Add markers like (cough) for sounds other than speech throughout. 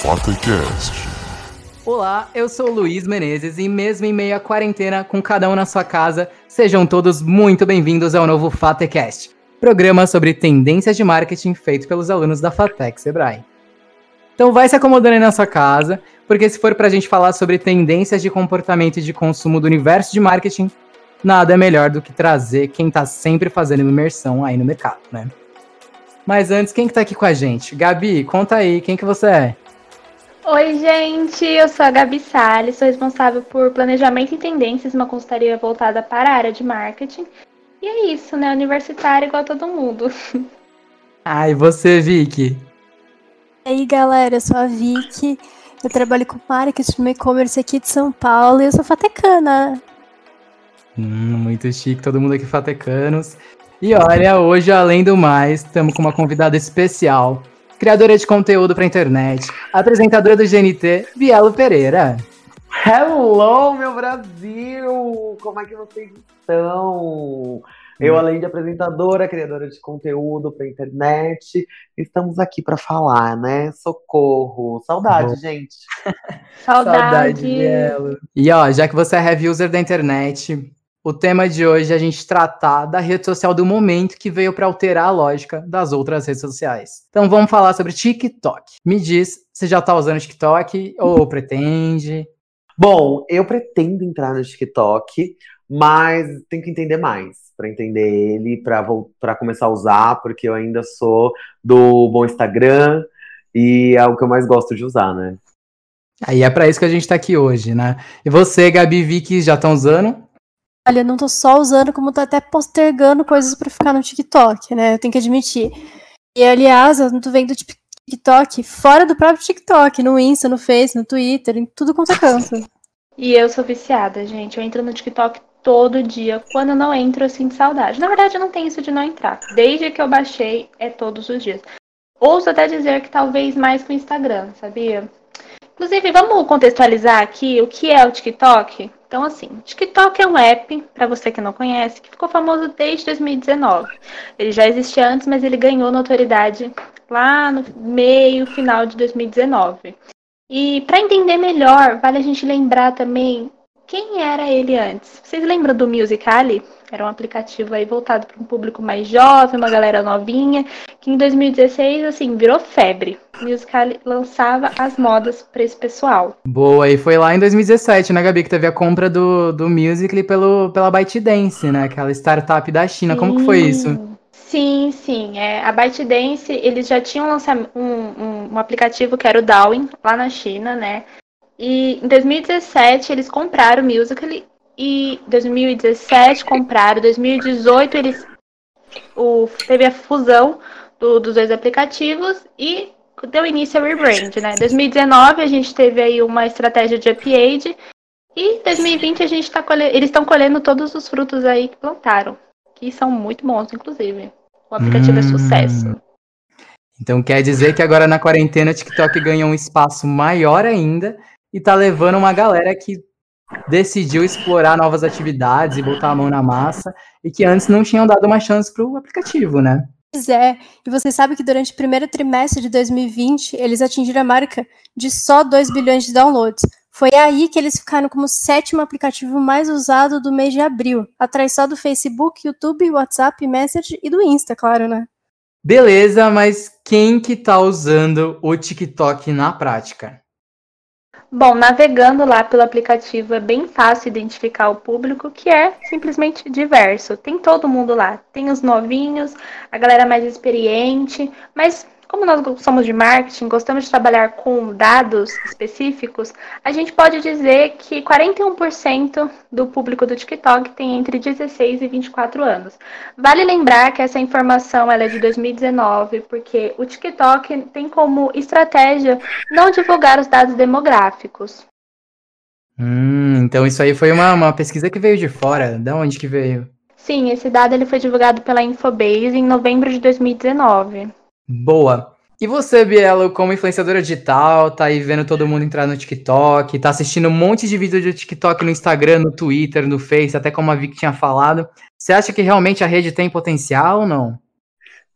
Fatecast. Olá, eu sou Luiz Menezes e mesmo em meio à quarentena, com cada um na sua casa, sejam todos muito bem-vindos ao novo Fatecast, programa sobre tendências de marketing feito pelos alunos da Fatec Sebrae. Então vai se acomodando aí na sua casa, porque se for para a gente falar sobre tendências de comportamento e de consumo do universo de marketing, nada é melhor do que trazer quem está sempre fazendo imersão aí no mercado, né? Mas antes, quem que tá aqui com a gente? Gabi, conta aí, quem que você é? Oi, gente, eu sou a Gabi Salles, sou responsável por planejamento e tendências, uma consultoria voltada para a área de marketing. E é isso, né? Universitária igual todo mundo. (laughs) Ah, e você, Vicky? E aí, galera, eu sou a Vicky, eu trabalho com marketing no e-commerce aqui de São Paulo e eu sou fatecana. Hum, muito chique, todo mundo aqui fatecanos. E olha, hoje, além do mais, estamos com uma convidada especial, criadora de conteúdo para internet, apresentadora do GNT, Bielo Pereira. Hello, meu Brasil! Como é que vocês estão? Eu, além de apresentadora, criadora de conteúdo para internet, estamos aqui para falar, né? Socorro! Saudade, Oh. gente. (laughs) Saudade. Bielo. E ó, já que você é heavy user da internet, o tema de hoje é a gente tratar da rede social do momento que veio para alterar a lógica das outras redes sociais. Então vamos falar sobre TikTok. Me diz, você já tá usando TikTok ou pretende? Bom, eu pretendo entrar no TikTok, mas tenho que entender mais para entender ele, para começar a usar, porque eu ainda sou do bom Instagram e é o que eu mais gosto de usar, né? Aí é para isso que a gente tá aqui hoje, né? E você, Gabi Vicky, já estão usando? Olha, eu não tô só usando, como tô até postergando coisas pra ficar no TikTok, né? Eu tenho que admitir. E aliás, eu não tô vendo tipo, TikTok fora do próprio TikTok, no Insta, no Face, no Twitter, em tudo quanto é canto. E eu sou viciada, gente. Eu entro no TikTok todo dia. Quando eu não entro, eu sinto saudade. Na verdade, eu não tenho isso de não entrar. Desde que eu baixei, é todos os dias. Ouço até dizer que talvez mais que o Instagram, sabia? Inclusive, vamos contextualizar aqui o que é o TikTok? Então, assim, TikTok é um app, para você que não conhece, que ficou famoso desde 2019. Ele já existia antes, mas ele ganhou notoriedade lá no meio, final de 2019. E para entender melhor, vale a gente lembrar também quem era ele antes. Vocês lembram do Musical.ly? Era um aplicativo aí voltado para um público mais jovem, uma galera novinha, que em 2016, assim, virou febre. O Musical.ly lançava as modas para esse pessoal. Boa, e foi lá em 2017, né, Gabi, que teve a compra do, do Musical.ly pelo, pela ByteDance, né? Aquela startup da China. Como que foi isso? Sim, sim. É, a ByteDance, eles já tinham lançado um, um, um aplicativo que era o Dawin, lá na China, né? E em 2017 eles compraram o Musical.ly e 2017 compraram, 2018 eles o, teve a fusão do- dos dois aplicativos e deu início ao rebrand, né? 2019 a gente teve aí uma estratégia de upgrade e 2020 a gente tá colhe... eles estão colhendo todos os frutos aí que plantaram, que são muito bons, inclusive. O aplicativo é Hum. sucesso. Então quer dizer que agora na quarentena o TikTok ganhou um espaço maior ainda e tá levando uma galera que decidiu explorar novas atividades e botar a mão na massa e que antes não tinham dado uma chance pro aplicativo, né? Pois é, e você sabe que durante o primeiro trimestre de 2020, eles atingiram a marca de só 2 bilhões de downloads. Foi aí que eles ficaram como o sétimo aplicativo mais usado do mês de abril, atrás só do Facebook, YouTube, WhatsApp, Message e do Insta, claro, né? Beleza, mas quem que tá usando o TikTok na prática? Bom, navegando lá pelo aplicativo é bem fácil identificar o público, que é simplesmente diverso. Tem todo mundo lá. Tem os novinhos, a galera mais experiente, mas como nós somos de marketing, gostamos de trabalhar com dados específicos, a gente pode dizer que 41% do público do TikTok tem entre 16 e 24 anos. Vale lembrar que essa informação é de 2019, porque o TikTok tem como estratégia não divulgar os dados demográficos. Hum, então isso aí foi uma, uma pesquisa que veio de fora. Da onde que veio? Sim, esse dado ele foi divulgado pela Infobase em novembro de 2019. Boa. E você, Bielo, como influenciadora digital, tá aí vendo todo mundo entrar no TikTok, tá assistindo um monte de vídeo de TikTok no Instagram, no Twitter, no Face, até como a Vic tinha falado. Você acha que realmente a rede tem potencial ou não?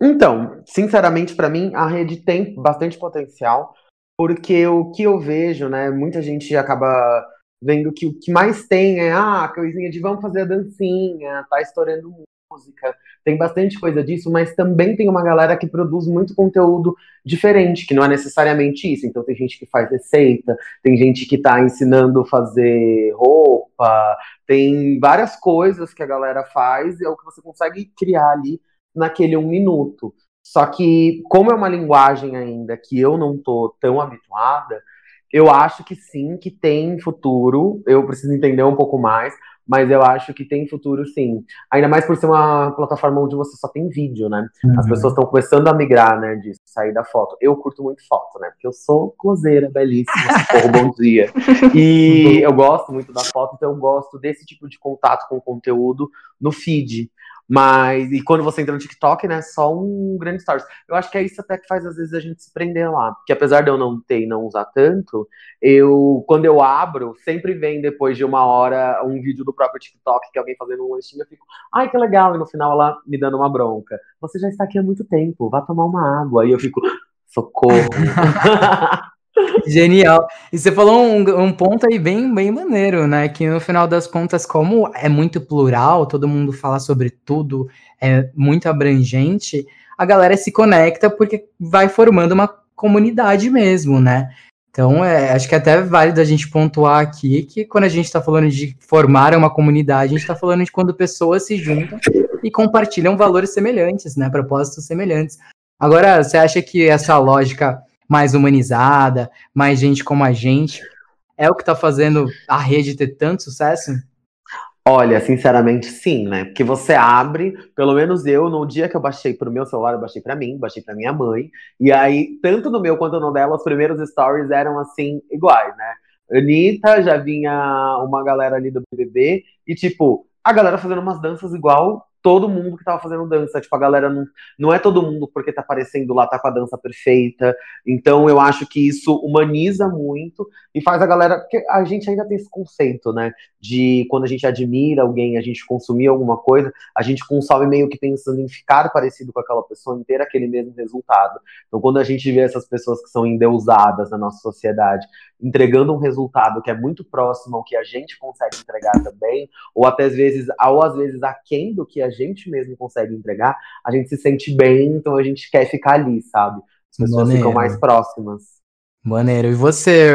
Então, sinceramente, para mim, a rede tem bastante potencial, porque o que eu vejo, né, muita gente acaba vendo que o que mais tem é ah, a coisinha de vamos fazer a dancinha, tá estourando música, tem bastante coisa disso, mas também tem uma galera que produz muito conteúdo diferente, que não é necessariamente isso. Então tem gente que faz receita, tem gente que tá ensinando fazer roupa, tem várias coisas que a galera faz e é o que você consegue criar ali naquele um minuto. Só que, como é uma linguagem ainda que eu não tô tão habituada, eu acho que sim, que tem futuro. Eu preciso entender um pouco mais, mas eu acho que tem futuro sim. Ainda mais por ser uma plataforma onde você só tem vídeo, né? Uhum. As pessoas estão começando a migrar, né, disso, sair da foto. Eu curto muito foto, né? Porque eu sou closeira, belíssima, socorro, bom (laughs) dia. E eu gosto muito da foto, então eu gosto desse tipo de contato com o conteúdo no feed. Mas, e quando você entra no TikTok, né, só um grande stories. Eu acho que é isso até que faz às vezes a gente se prender lá. Porque apesar de eu não ter e não usar tanto, eu, quando eu abro, sempre vem depois de uma hora um vídeo do próprio TikTok que alguém fazendo um lanchinho, eu fico, ai que legal, e no final ela me dando uma bronca. Você já está aqui há muito tempo, vá tomar uma água. E eu fico, socorro. (laughs) Genial. E você falou um, um, ponto aí bem, bem maneiro, né? Que no final das contas, como é muito plural, todo mundo fala sobre tudo, é muito abrangente, a galera se conecta porque vai formando uma comunidade mesmo, né? Então, é, acho que é até válido a gente pontuar aqui que quando a gente está falando de formar uma comunidade, a gente está falando de quando pessoas se juntam e compartilham valores semelhantes, né? Propósitos semelhantes. Agora, você acha que essa lógica mais humanizada, mais gente como a gente. É o que está fazendo a rede ter tanto sucesso? Olha, sinceramente, sim, né? Porque você abre, pelo menos eu, no dia que eu baixei pro meu celular, eu baixei para mim, baixei para minha mãe, e aí, tanto no meu quanto no dela, os primeiros stories eram assim, iguais, né? Anitta, já vinha uma galera ali do BBB, e tipo, a galera fazendo umas danças igual todo mundo que tava fazendo dança. Tipo, a galera não, não é todo mundo porque tá aparecendo lá, tá com a dança perfeita. Então eu acho que isso humaniza muito e faz a galera. Porque a gente ainda tem esse conceito, né? De quando a gente admira alguém, a gente consumir alguma coisa, a gente consome meio que pensando em ficar parecido com aquela pessoa, em ter aquele mesmo resultado. Então, quando a gente vê essas pessoas que são endeusadas na nossa sociedade, entregando um resultado que é muito próximo ao que a gente consegue entregar também, ou até às vezes, ou às vezes aquém do que a gente mesmo consegue entregar, a gente se sente bem, então a gente quer ficar ali, sabe? As pessoas Maneiro. ficam mais próximas. Maneiro. E você,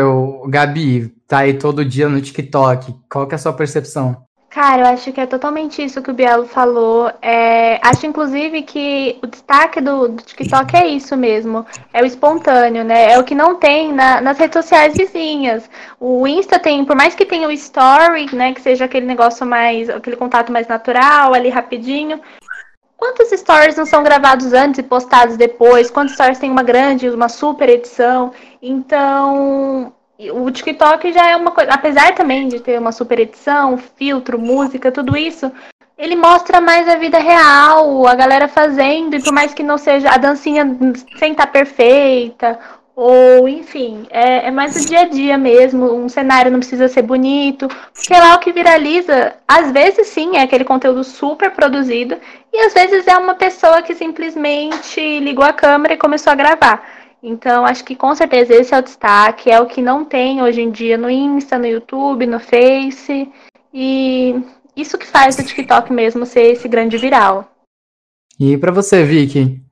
Gabi, tá aí todo dia no TikTok, qual que é a sua percepção? Cara, eu acho que é totalmente isso que o Bielo falou. É, acho, inclusive, que o destaque do, do, TikTok é isso mesmo. É o espontâneo, né? É o que não tem na, nas redes sociais vizinhas. O Insta tem, por mais que tenha o Story, né? Que seja aquele negócio mais, aquele contato mais natural, ali rapidinho. Quantos stories não são gravados antes e postados depois? Quantos stories tem uma grande, uma super edição? Então, o TikTok já é uma coisa, apesar também de ter uma super edição, filtro, música, tudo isso, ele mostra mais a vida real, a galera fazendo, e por mais que não seja a dancinha sem estar tá perfeita, ou enfim, é, é, mais o dia a dia mesmo, um cenário não precisa ser bonito, porque lá o que viraliza, às vezes sim, é aquele conteúdo super produzido, e às vezes é uma pessoa que simplesmente ligou a câmera e começou a gravar. Então, acho que com certeza esse é o destaque, é o que não tem hoje em dia no Insta, no YouTube, no Face. E isso que faz o TikTok mesmo ser esse grande viral. E para você, Vicky?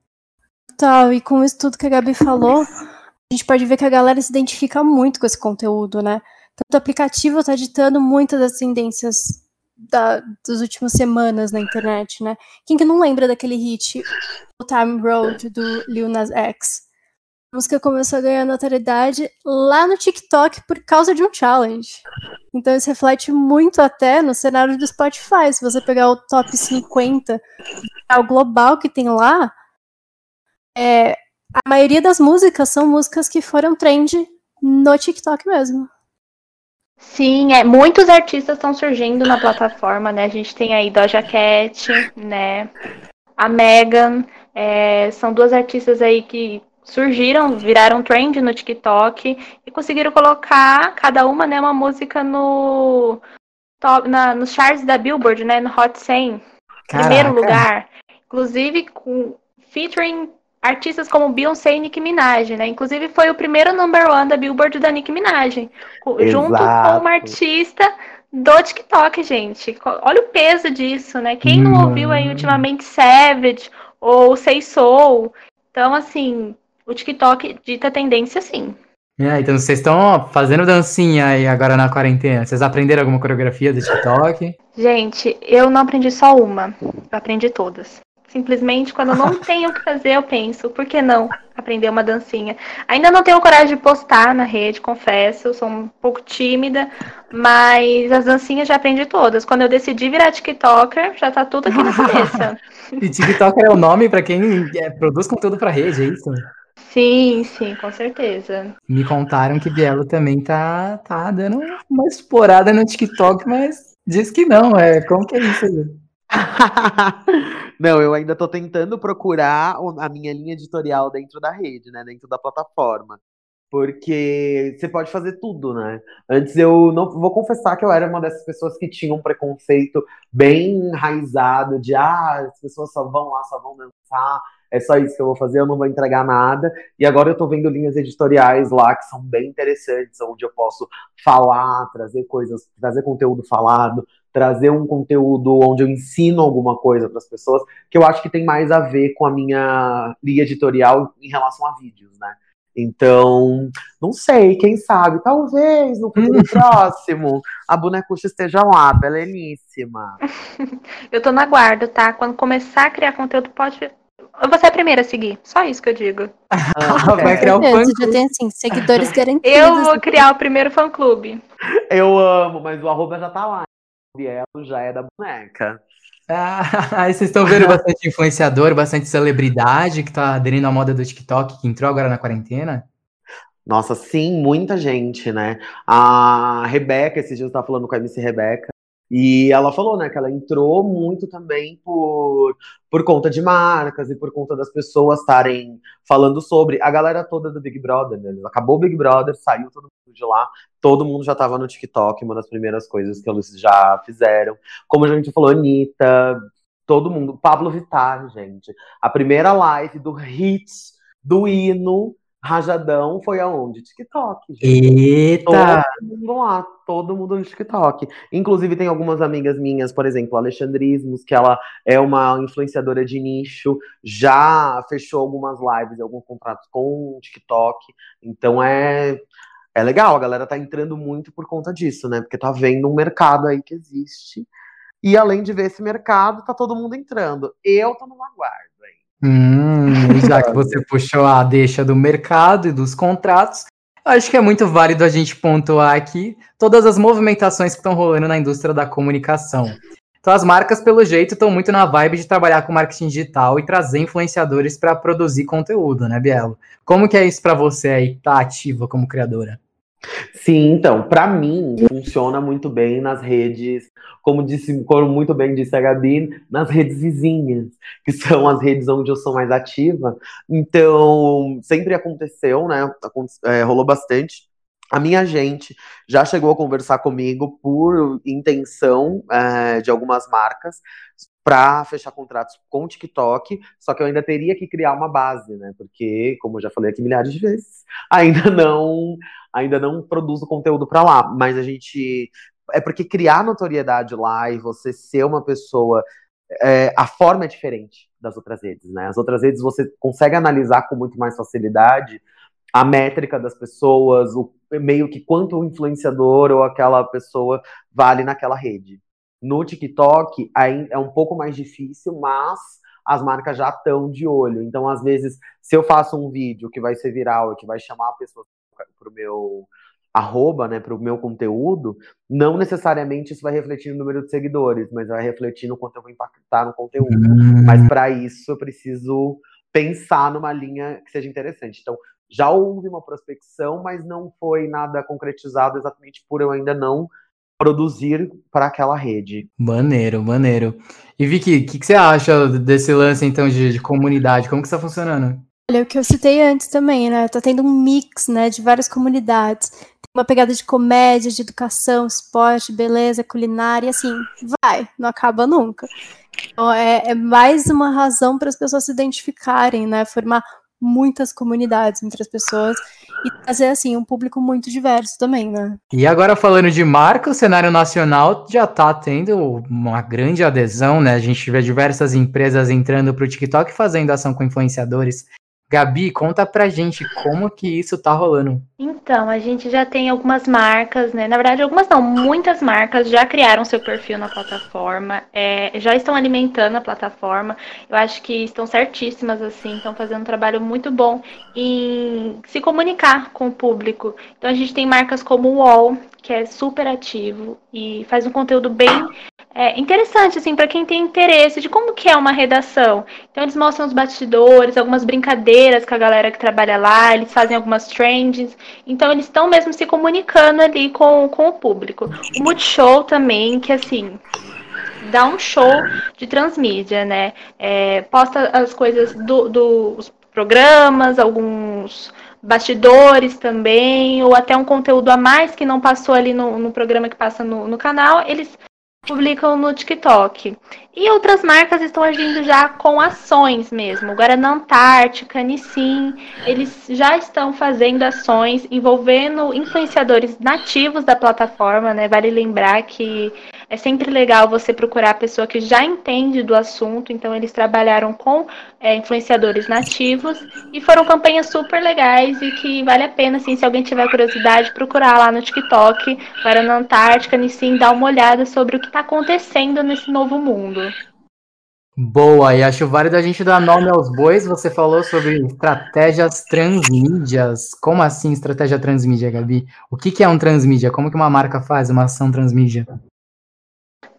Tá, e com isso tudo que a Gabi falou, a gente pode ver que a galera se identifica muito com esse conteúdo, né? Tanto o aplicativo tá ditando muitas das tendências da, das últimas semanas na internet, né? Quem que não lembra daquele hit, o Time Road, do Lil Nas X? A música começou a ganhar notoriedade lá no TikTok por causa de um challenge. Então isso reflete muito até no cenário do Spotify. Se você pegar o top 50 o global que tem lá, é, a maioria das músicas são músicas que foram trend no TikTok mesmo. Sim, é, muitos artistas estão surgindo na plataforma, né? A gente tem aí Doja Cat, né? A Megan, é, são duas artistas aí que surgiram, viraram trend no TikTok e conseguiram colocar cada uma, né, uma música no top, na, nos charts da Billboard, né, no Hot 100, Caraca. primeiro lugar. Inclusive com featuring artistas como Beyoncé e Nicki Minaj, né? Inclusive foi o primeiro number one da Billboard da Nicki Minaj, junto com uma artista do TikTok, gente. Olha o peso disso, né? Quem não ouviu aí ultimamente Savage ou Say Soul? Então, assim, o TikTok dita tendência, sim. É, então vocês estão fazendo dancinha aí agora na quarentena. Vocês aprenderam alguma coreografia do TikTok? Gente, eu não aprendi só uma, eu aprendi todas. Simplesmente, quando eu não (laughs) tenho o que fazer, eu penso, por que não aprender uma dancinha? Ainda não tenho coragem de postar na rede, confesso, eu sou um pouco tímida, mas as dancinhas já aprendi todas. Quando eu decidi virar TikToker, já tá tudo aqui na cabeça. (laughs) e TikToker é o nome para quem é, produz conteúdo para rede, é isso? Sim, sim, com certeza. Me contaram que Bielo também tá, tá dando uma explorada no TikTok, mas diz que não, é como que é isso aí? (laughs) Não, eu ainda tô tentando procurar a minha linha editorial dentro da rede, né? Dentro da plataforma. Porque você pode fazer tudo, né? Antes eu não vou confessar que eu era uma dessas pessoas que tinha um preconceito bem enraizado de ah, as pessoas só vão lá, só vão dançar, é só isso que eu vou fazer, eu não vou entregar nada. E agora eu tô vendo linhas editoriais lá que são bem interessantes, onde eu posso falar, trazer coisas, trazer conteúdo falado, trazer um conteúdo onde eu ensino alguma coisa para as pessoas, que eu acho que tem mais a ver com a minha linha editorial em relação a vídeos, né? Então, não sei, quem sabe, talvez no futuro (laughs) próximo a bonecucha esteja lá, beleníssima. (laughs) eu tô na guarda, tá? Quando começar a criar conteúdo, pode. Eu vou ser a primeira a seguir, só isso que eu digo. Ah, vai criar um fã Já tem, assim, seguidores (laughs) garantidos. Eu vou criar o primeiro fã clube. Eu amo, mas o arroba já tá lá. Bielo já é da boneca. Ah, (laughs) aí vocês estão vendo bastante influenciador, bastante celebridade que tá aderindo à moda do TikTok, que entrou agora na quarentena? Nossa, sim, muita gente, né? A Rebeca, esses dias eu tava falando com a MC Rebeca, e ela falou, né, que ela entrou muito também por, por conta de marcas e por conta das pessoas estarem falando sobre. A galera toda do Big Brother, né? Acabou o Big Brother, saiu todo mundo de lá, todo mundo já tava no TikTok, uma das primeiras coisas que eles já fizeram. Como a gente falou, Anitta, todo mundo. Pablo Vittar, gente. A primeira live do Hits, do hino, Rajadão foi aonde? TikTok. Gente. Eita! Todo mundo lá, todo mundo no TikTok. Inclusive, tem algumas amigas minhas, por exemplo, Alexandrismos, que ela é uma influenciadora de nicho, já fechou algumas lives e alguns contratos com o TikTok. Então é. É legal, a galera tá entrando muito por conta disso, né? Porque tá vendo um mercado aí que existe. E além de ver esse mercado, tá todo mundo entrando. Eu tô no aguardo. Hum, (laughs) já que você puxou a deixa do mercado e dos contratos, acho que é muito válido a gente pontuar aqui todas as movimentações que estão rolando na indústria da comunicação. Então, as marcas, pelo jeito, estão muito na vibe de trabalhar com marketing digital e trazer influenciadores para produzir conteúdo, né, Bielo? Como que é isso para você aí, tá ativa como criadora? Sim, então, para mim, funciona muito bem nas redes, como, disse, como muito bem disse a Gabi, nas redes vizinhas, que são as redes onde eu sou mais ativa. Então, sempre aconteceu, né? É, rolou bastante. A minha gente já chegou a conversar comigo por intenção é, de algumas marcas para fechar contratos com o TikTok, só que eu ainda teria que criar uma base, né? Porque, como eu já falei aqui milhares de vezes, (laughs) ainda não ainda não produzo conteúdo para lá, mas a gente é porque criar notoriedade lá e você ser uma pessoa é, a forma é diferente das outras redes, né? As outras redes você consegue analisar com muito mais facilidade a métrica das pessoas, o meio que quanto o influenciador ou aquela pessoa vale naquela rede. No TikTok é um pouco mais difícil, mas as marcas já estão de olho. Então, às vezes, se eu faço um vídeo que vai ser viral que vai chamar a pessoa para o meu arroba, né, para o meu conteúdo, não necessariamente isso vai refletir no número de seguidores, mas vai refletir no quanto eu vou impactar no conteúdo. Uhum. Mas para isso eu preciso pensar numa linha que seja interessante. Então, já houve uma prospecção, mas não foi nada concretizado exatamente por eu ainda não produzir para aquela rede. Maneiro, maneiro. E Vicky, o que, que, você acha desse lance então de, de comunidade? Como que está funcionando? Olha, o que eu citei antes também, né? Tá tendo um mix, né, de várias comunidades. Tem uma pegada de comédia, de educação, esporte, beleza, culinária, assim, vai, não acaba nunca. Então, é, é mais uma razão para as pessoas se identificarem, né? Formar muitas comunidades entre as pessoas e trazer assim um público muito diverso também, né? E agora falando de marca, o cenário nacional já está tendo uma grande adesão, né? A gente vê diversas empresas entrando para o TikTok fazendo ação com influenciadores. Gabi, conta pra gente como que isso tá rolando. Então, a gente já tem algumas marcas, né? Na verdade, algumas não, muitas marcas já criaram seu perfil na plataforma, é, já estão alimentando a plataforma. Eu acho que estão certíssimas, assim, estão fazendo um trabalho muito bom em se comunicar com o público. Então, a gente tem marcas como o UOL, que é super ativo e faz um conteúdo bem é, interessante, assim, para quem tem interesse de como que é uma redação. Então eles mostram os bastidores, algumas brincadeiras com a galera que trabalha lá, eles fazem algumas trends. Então eles estão mesmo se comunicando ali com, com o público. O Multishow também, que assim, dá um show de transmídia, né? É, posta as coisas dos do, programas, alguns bastidores também, ou até um conteúdo a mais que não passou ali no, no programa que passa no, no canal, eles publicam no TikTok. E outras marcas estão agindo já com ações mesmo. Guaraná Antártica, Nissin, eles já estão fazendo ações envolvendo influenciadores nativos da plataforma, né? Vale lembrar que é sempre legal você procurar a pessoa que já entende do assunto. Então, eles trabalharam com é, influenciadores nativos e foram campanhas super legais e que vale a pena, assim, se alguém tiver curiosidade, procurar lá no TikTok, Guaraná Antártica, Nissin, dar uma olhada sobre o que está acontecendo nesse novo mundo. Boa, e acho válido a gente dar nome aos bois. Você falou sobre estratégias transmídias. Como assim estratégia transmídia, Gabi? O que, que é um transmídia? Como que uma marca faz uma ação transmídia?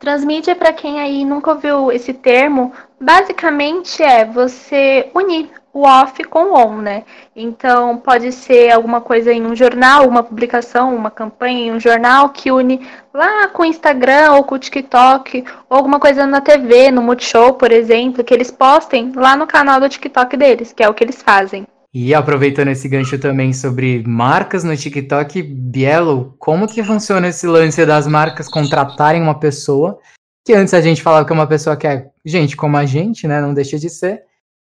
Transmídia, para quem aí nunca ouviu esse termo, basicamente é você unir o off com o on, né? Então, pode ser alguma coisa em um jornal, uma publicação, uma campanha em um jornal que une lá com o Instagram ou com o TikTok, ou alguma coisa na TV, no Multishow, por exemplo, que eles postem lá no canal do TikTok deles, que é o que eles fazem. E aproveitando esse gancho também sobre marcas no TikTok, Bielo, como que funciona esse lance das marcas contratarem uma pessoa, que antes a gente falava que é uma pessoa que é gente como a gente, né, não deixa de ser,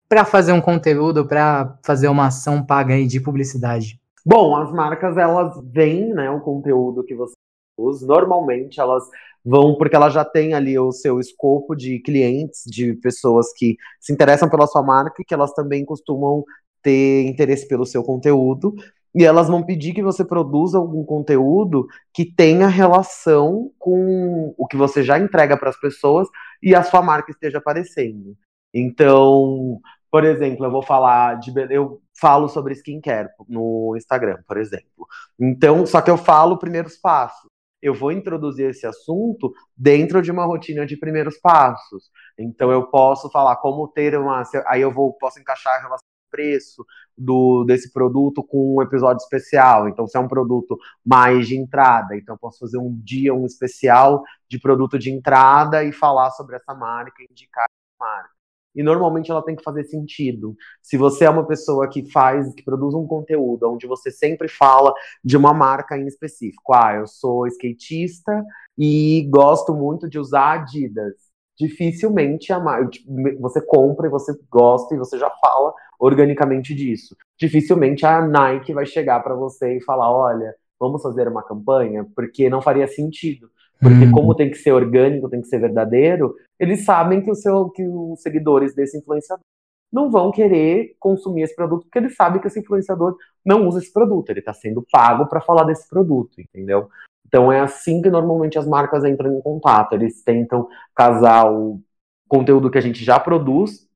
para fazer um conteúdo, para fazer uma ação paga aí de publicidade? Bom, as marcas elas veem, né, o conteúdo que você usa. Normalmente elas vão porque elas já têm ali o seu escopo de clientes, de pessoas que se interessam pela sua marca e que elas também costumam ter interesse pelo seu conteúdo. E elas vão pedir que você produza algum conteúdo que tenha relação com o que você já entrega para as pessoas e a sua marca esteja aparecendo. Então, por exemplo, eu vou falar de. Eu falo sobre skincare no Instagram, por exemplo. Então, só que eu falo primeiros passos. Eu vou introduzir esse assunto dentro de uma rotina de primeiros passos. Então, eu posso falar como ter uma. Aí eu vou, posso encaixar a relação preço do, desse produto com um episódio especial. Então, se é um produto mais de entrada, então posso fazer um dia, um especial de produto de entrada e falar sobre essa marca, indicar a marca e normalmente ela tem que fazer sentido. Se você é uma pessoa que faz, que produz um conteúdo onde você sempre fala de uma marca em específico, ah, eu sou skatista e gosto muito de usar Adidas. Dificilmente a marca, tipo, você compra e você gosta e você já fala organicamente disso. Dificilmente a Nike vai chegar para você e falar, olha, vamos fazer uma campanha, porque não faria sentido. Porque uhum. como tem que ser orgânico, tem que ser verdadeiro, eles sabem que, o seu, que os seguidores desse influenciador não vão querer consumir esse produto, porque eles sabem que esse influenciador não usa esse produto, ele está sendo pago para falar desse produto, entendeu? Então é assim que normalmente as marcas entram em contato, eles tentam casar o conteúdo que a gente já produz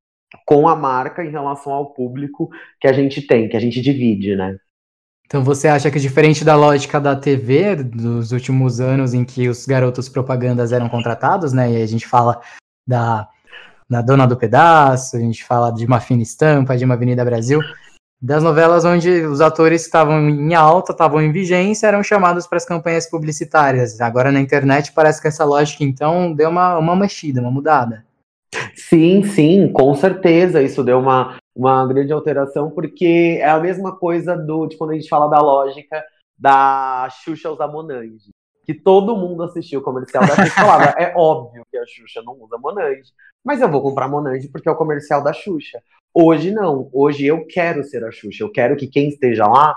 com a marca em relação ao público que a gente tem, que a gente divide, né? Então você acha que diferente da lógica da TV dos últimos anos em que os garotos propagandas eram contratados, né? E a gente fala da, da Dona do Pedaço, a gente fala de uma fina estampa, de uma Avenida Brasil, das novelas onde os atores estavam em alta, estavam em vigência, eram chamados para as campanhas publicitárias. Agora na internet parece que essa lógica então deu uma, uma mexida, uma mudada. Sim, sim, com certeza. Isso deu uma, uma grande alteração, porque é a mesma coisa do, de quando a gente fala da lógica da Xuxa usar Monange. Que todo mundo assistiu o comercial da Xuxa falava, é óbvio que a Xuxa não usa Monange. mas eu vou comprar Monange porque é o comercial da Xuxa. Hoje não. Hoje eu quero ser a Xuxa. Eu quero que quem esteja lá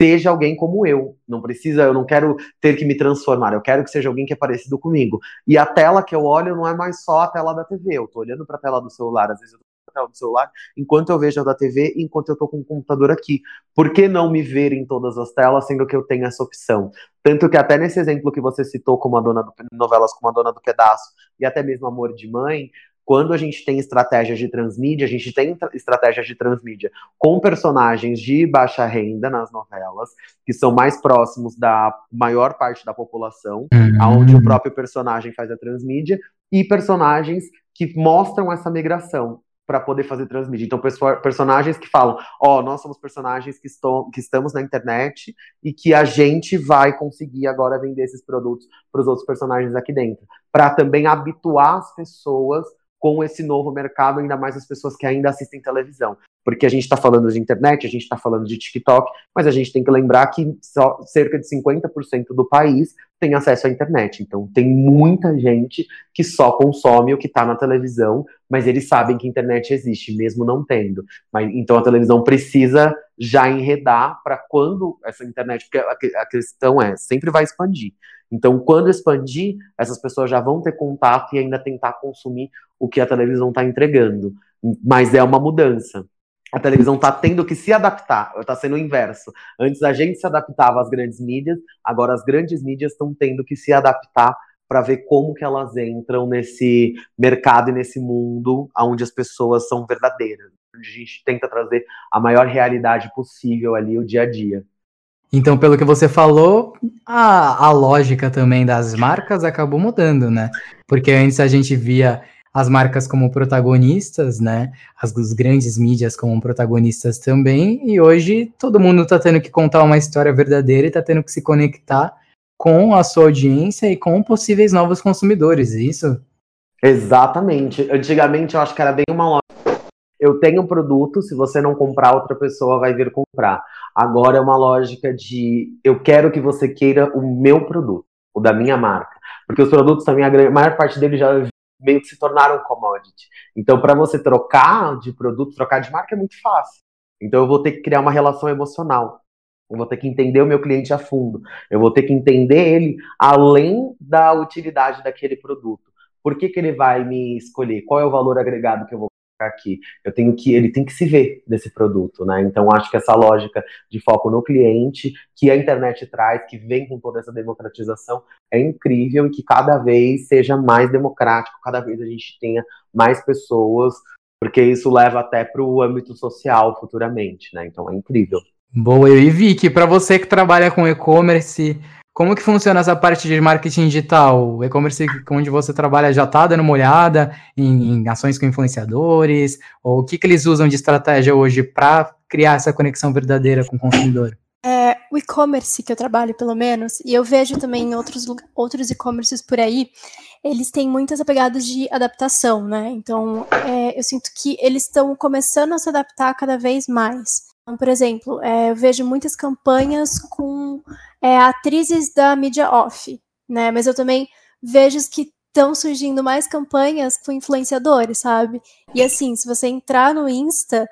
seja alguém como eu. Não precisa, eu não quero ter que me transformar. Eu quero que seja alguém que é parecido comigo. E a tela que eu olho não é mais só a tela da TV. Eu tô olhando para a tela do celular. Às vezes eu tô a tela do celular enquanto eu vejo a da TV, enquanto eu tô com o computador aqui. Por que não me ver em todas as telas, sendo que eu tenho essa opção? Tanto que até nesse exemplo que você citou como a dona do novelas como a dona do pedaço e até mesmo Amor de Mãe, quando a gente tem estratégias de transmídia, a gente tem estratégias de transmídia com personagens de baixa renda nas novelas, que são mais próximos da maior parte da população, uhum. onde o próprio personagem faz a transmídia, e personagens que mostram essa migração para poder fazer transmídia. Então, personagens que falam, ó, oh, nós somos personagens que, estou, que estamos na internet e que a gente vai conseguir agora vender esses produtos para os outros personagens aqui dentro. Para também habituar as pessoas com esse novo mercado, ainda mais as pessoas que ainda assistem televisão. Porque a gente está falando de internet, a gente está falando de TikTok, mas a gente tem que lembrar que só cerca de 50% do país tem acesso à internet. Então tem muita gente que só consome o que está na televisão, mas eles sabem que internet existe, mesmo não tendo. Mas, então a televisão precisa já enredar para quando essa internet, porque a, questão é, sempre vai expandir. Então, quando expandir, essas pessoas já vão ter contato e ainda tentar consumir o que a televisão está entregando. Mas é uma mudança. A televisão está tendo que se adaptar, está sendo o inverso. Antes a gente se adaptava às grandes mídias, agora as grandes mídias estão tendo que se adaptar para ver como que elas entram nesse mercado e nesse mundo onde as pessoas são verdadeiras. Onde a gente tenta trazer a maior realidade possível ali, o dia a dia. Então, pelo que você falou, a, a lógica também das marcas acabou mudando, né? Porque antes a gente via as marcas como protagonistas, né? As, as grandes mídias como protagonistas também, e hoje todo mundo está tendo que contar uma história verdadeira e está tendo que se conectar com a sua audiência e com possíveis novos consumidores, é isso? Exatamente. Antigamente eu acho que era bem uma lógica eu tenho um produto, se você não comprar, outra pessoa vai vir comprar. Agora é uma lógica de eu quero que você queira o meu produto, o da minha marca. Porque os produtos também, a maior parte deles já meio que se tornaram commodity. Então, para você trocar de produto, trocar de marca é muito fácil. Então, eu vou ter que criar uma relação emocional. Eu vou ter que entender o meu cliente a fundo. Eu vou ter que entender ele além da utilidade daquele produto. Por que, que ele vai me escolher? Qual é o valor agregado que eu vou aqui. Eu tenho que, ele tem que se ver nesse produto, né? Então acho que essa lógica de foco no cliente que a internet traz, que vem com toda essa democratização, é incrível e que cada vez seja mais democrático, cada vez a gente tenha mais pessoas, porque isso leva até para o âmbito social futuramente, né? Então é incrível. Boa, e Vicky, para você que trabalha com e-commerce, como que funciona essa parte de marketing digital? O e-commerce onde você trabalha já está dando uma olhada em, em, ações com influenciadores? Ou o que, que eles usam de estratégia hoje para criar essa conexão verdadeira com o consumidor? É, o e-commerce que eu trabalho, pelo menos, e eu vejo também em outros, outros e-commerces por aí, eles têm muitas pegadas de adaptação, né? Então, é, eu sinto que eles estão começando a se adaptar cada vez mais. Então, por exemplo, é, eu vejo muitas campanhas com é, atrizes da mídia off, né? Mas eu também vejo que estão surgindo mais campanhas com influenciadores, sabe? E assim, se você entrar no Insta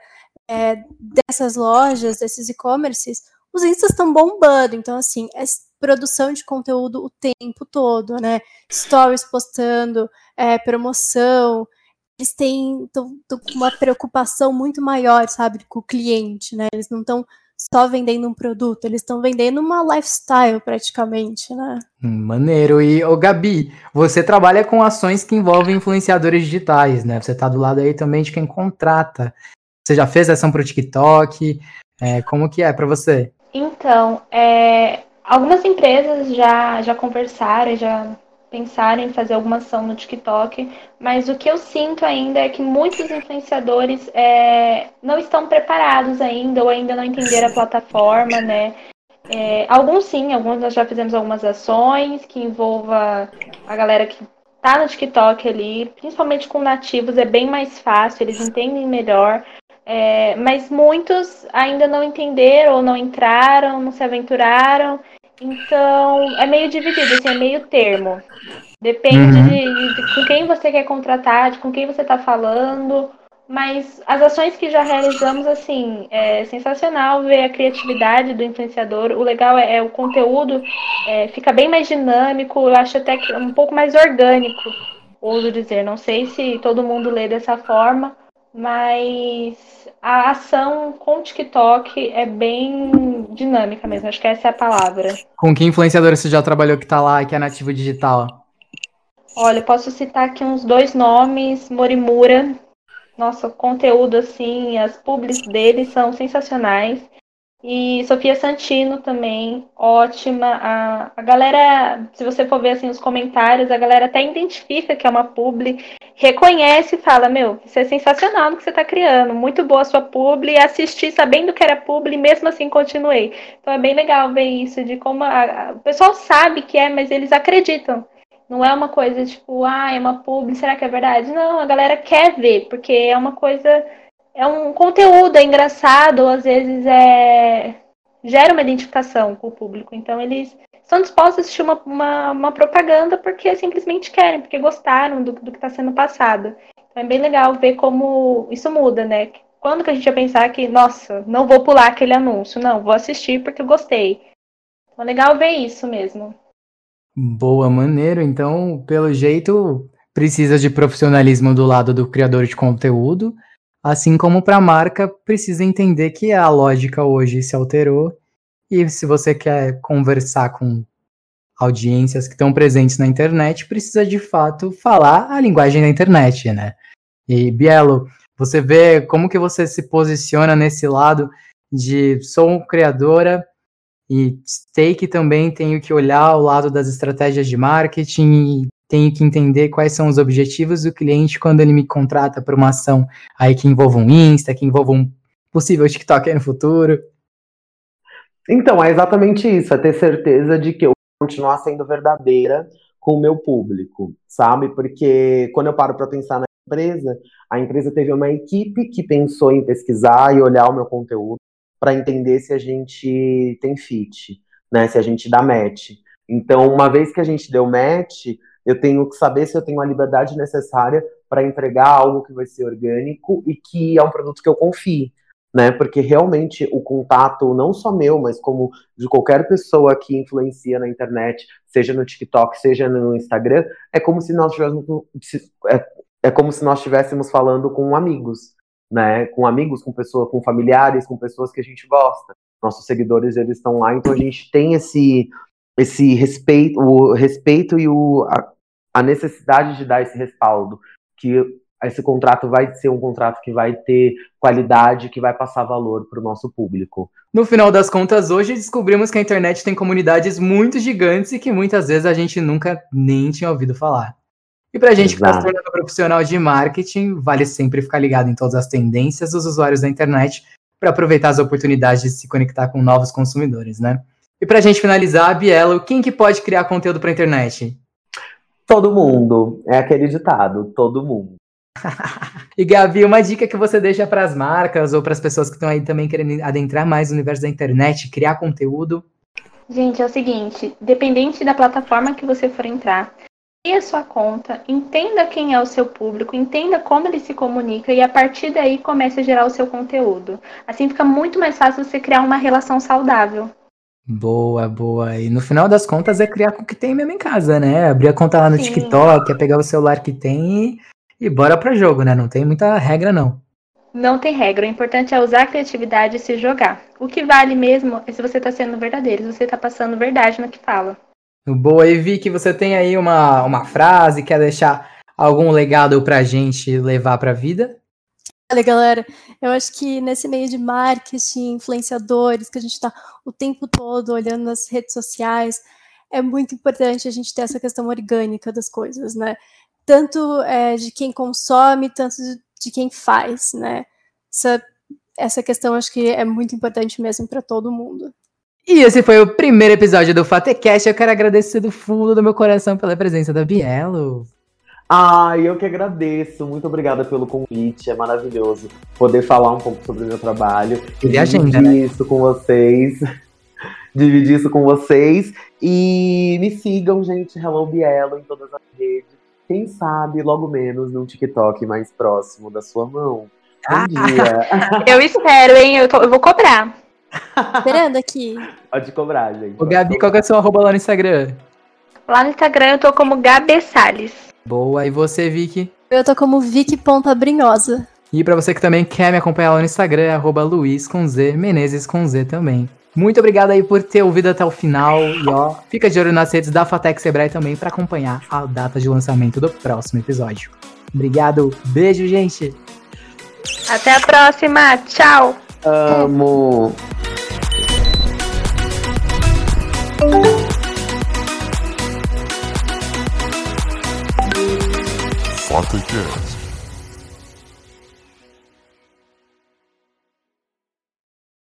é, dessas lojas, desses e-commerces, os Instas estão bombando. Então, assim, é produção de conteúdo o tempo todo, né? Stories postando, é, promoção, eles têm tão uma preocupação muito maior, sabe, com o cliente, né? Eles não estão só vendendo um produto, eles estão vendendo uma lifestyle praticamente, né? Maneiro. E, ô Gabi, você trabalha com ações que envolvem influenciadores digitais, né? Você tá do lado aí também de quem contrata. Você já fez ação pro TikTok? É, como que é para você? Então, é, algumas empresas já, já conversaram, já pensar em fazer alguma ação no TikTok, mas o que eu sinto ainda é que muitos influenciadores é, não estão preparados ainda ou ainda não entenderam a plataforma, né? É, alguns sim, alguns nós já fizemos algumas ações que envolva a galera que tá no TikTok ali, principalmente com nativos, é bem mais fácil, eles entendem melhor. É, mas muitos ainda não entenderam ou não entraram, não se aventuraram. Então, é meio dividido, assim, é meio termo. Depende uhum. de, de, com quem você quer contratar, de com quem você está falando. Mas as ações que já realizamos, assim, é sensacional ver a criatividade do influenciador. O legal é, é o conteúdo é, fica bem mais dinâmico, eu acho até que um pouco mais orgânico, ouso dizer. Não sei se todo mundo lê dessa forma, mas a ação com o TikTok é bem dinâmica mesmo. Acho que essa é a palavra. Com que influenciador você já trabalhou que tá lá, que é nativo digital? Olha, posso citar aqui uns dois nomes, Morimura, nossa, conteúdo, assim, as publis dele são sensacionais. E Sofia Santino também, ótima. A, a galera, se você for ver assim, os comentários, a galera até identifica que é uma publi, reconhece e fala, meu, isso é sensacional o que você está criando, muito boa a sua publi, assisti sabendo que era publi, mesmo assim continuei. Então é bem legal ver isso, de como a, a, o pessoal sabe que é, mas eles acreditam. Não é uma coisa tipo, ah, é uma publi, será que é verdade? Não, a galera quer ver, porque é uma coisa. É um conteúdo, é engraçado, ou às vezes é. gera uma identificação com o público. Então eles estão dispostos a assistir uma, uma, uma propaganda porque simplesmente querem, porque gostaram do, do que está sendo passado. Então é bem legal ver como isso muda, né? Quando que a gente ia pensar que, nossa, não vou pular aquele anúncio, não, vou assistir porque eu gostei. Então é legal ver isso mesmo. Boa, maneiro. Então, pelo jeito, precisa de profissionalismo do lado do criador de conteúdo, assim como para a marca precisa entender que a lógica hoje se alterou e se você quer conversar com audiências que estão presentes na internet, precisa de fato falar a linguagem da internet, né? E Bielo, você vê como que você se posiciona nesse lado de sou criadora e stake também tenho que olhar o lado das estratégias de marketing tenho que entender quais são os objetivos do cliente quando ele me contrata para uma ação aí que envolva um Insta, que envolva um possível TikTok aí no futuro. Então, é exatamente isso, é ter certeza de que eu vou continuar sendo verdadeira com o meu público, sabe? Porque quando eu paro para pensar na empresa, a empresa teve uma equipe que pensou em pesquisar e olhar o meu conteúdo para entender se a gente tem fit, né? Se a gente dá match. Então, uma vez que a gente deu match, eu tenho que saber se eu tenho a liberdade necessária para entregar algo que vai ser orgânico e que é um produto que eu confie, né? Porque realmente o contato, não só meu, mas como de qualquer pessoa que influencia na internet, seja no TikTok, seja no Instagram, é como se nós tivéssemos é, é como se nós estivéssemos falando com amigos né, com amigos, com pessoas, com familiares, com pessoas que a gente gosta. Nossos seguidores eles estão lá, então a gente tem esse esse respeito, o respeito e o, a, a necessidade de dar esse respaldo, que esse contrato vai ser um contrato que vai ter qualidade, que vai passar valor para o nosso público. No final das contas, hoje descobrimos que a internet tem comunidades muito gigantes e que muitas vezes a gente nunca nem tinha ouvido falar. E para a gente Exato. que está se tornando profissional de marketing, vale sempre ficar ligado em todas as tendências dos usuários da internet para aproveitar as oportunidades de se conectar com novos consumidores, né? E para a gente finalizar, Bielo, quem que pode criar conteúdo para a internet? Todo mundo. É aquele ditado, todo mundo. (laughs) e Gabi, uma dica que você deixa para as marcas ou para as pessoas que estão aí também querendo adentrar mais no universo da internet, criar conteúdo? Gente, é o seguinte, dependente da plataforma que você for entrar, a sua conta, entenda quem é o seu público, entenda como ele se comunica e a partir daí comece a gerar o seu conteúdo. Assim fica muito mais fácil você criar uma relação saudável. Boa, boa. E no final das contas é criar com o que tem mesmo em casa, né? Abrir a conta lá no Sim. TikTok, é pegar o celular que tem e, e bora para jogo, né? Não tem muita regra, não. Não tem regra. O importante é usar a criatividade e se jogar. O que vale mesmo é se você está sendo verdadeiro, se você está passando verdade no que fala. Boa, e vi que você tem aí uma, uma frase, quer deixar algum legado pra gente levar pra vida? Olha, galera, eu acho que nesse meio de marketing, influenciadores, que a gente está o tempo todo olhando nas redes sociais, é muito importante a gente ter essa questão orgânica das coisas, né? Tanto é, de quem consome, tanto de quem faz, né? Essa, essa questão acho que é muito importante mesmo para todo mundo. E esse foi o primeiro episódio do Fatecast. Eu quero agradecer do fundo do meu coração pela presença da Bielo. Ah, eu que agradeço. Muito obrigada pelo convite. É maravilhoso poder falar um pouco sobre o meu trabalho. E agenda, né? isso com vocês. (laughs) dividir isso com vocês. E me sigam, gente, Hello Bielo em todas as redes. Quem sabe, logo menos, num TikTok mais próximo da sua mão. Bom dia. (laughs) Eu espero, hein? Eu, tô- eu vou cobrar. Esperando aqui. Pode cobrar, gente. Ô, Gabi, qual que é o seu arroba lá no Instagram? Lá no Instagram eu tô como Gabi Salles. Boa, e você, Vicky? Eu tô como Vicky.abrinhosa. E pra você que também quer me acompanhar lá no Instagram, é arroba Luiz com Z, Menezes com Z também. Muito obrigado aí por ter ouvido até o final. E ó, fica de olho nas redes da Fatec Sebrae também pra acompanhar a data de lançamento do próximo episódio. Obrigado, beijo, gente! Até a próxima. Tchau. Amo. Fatecast.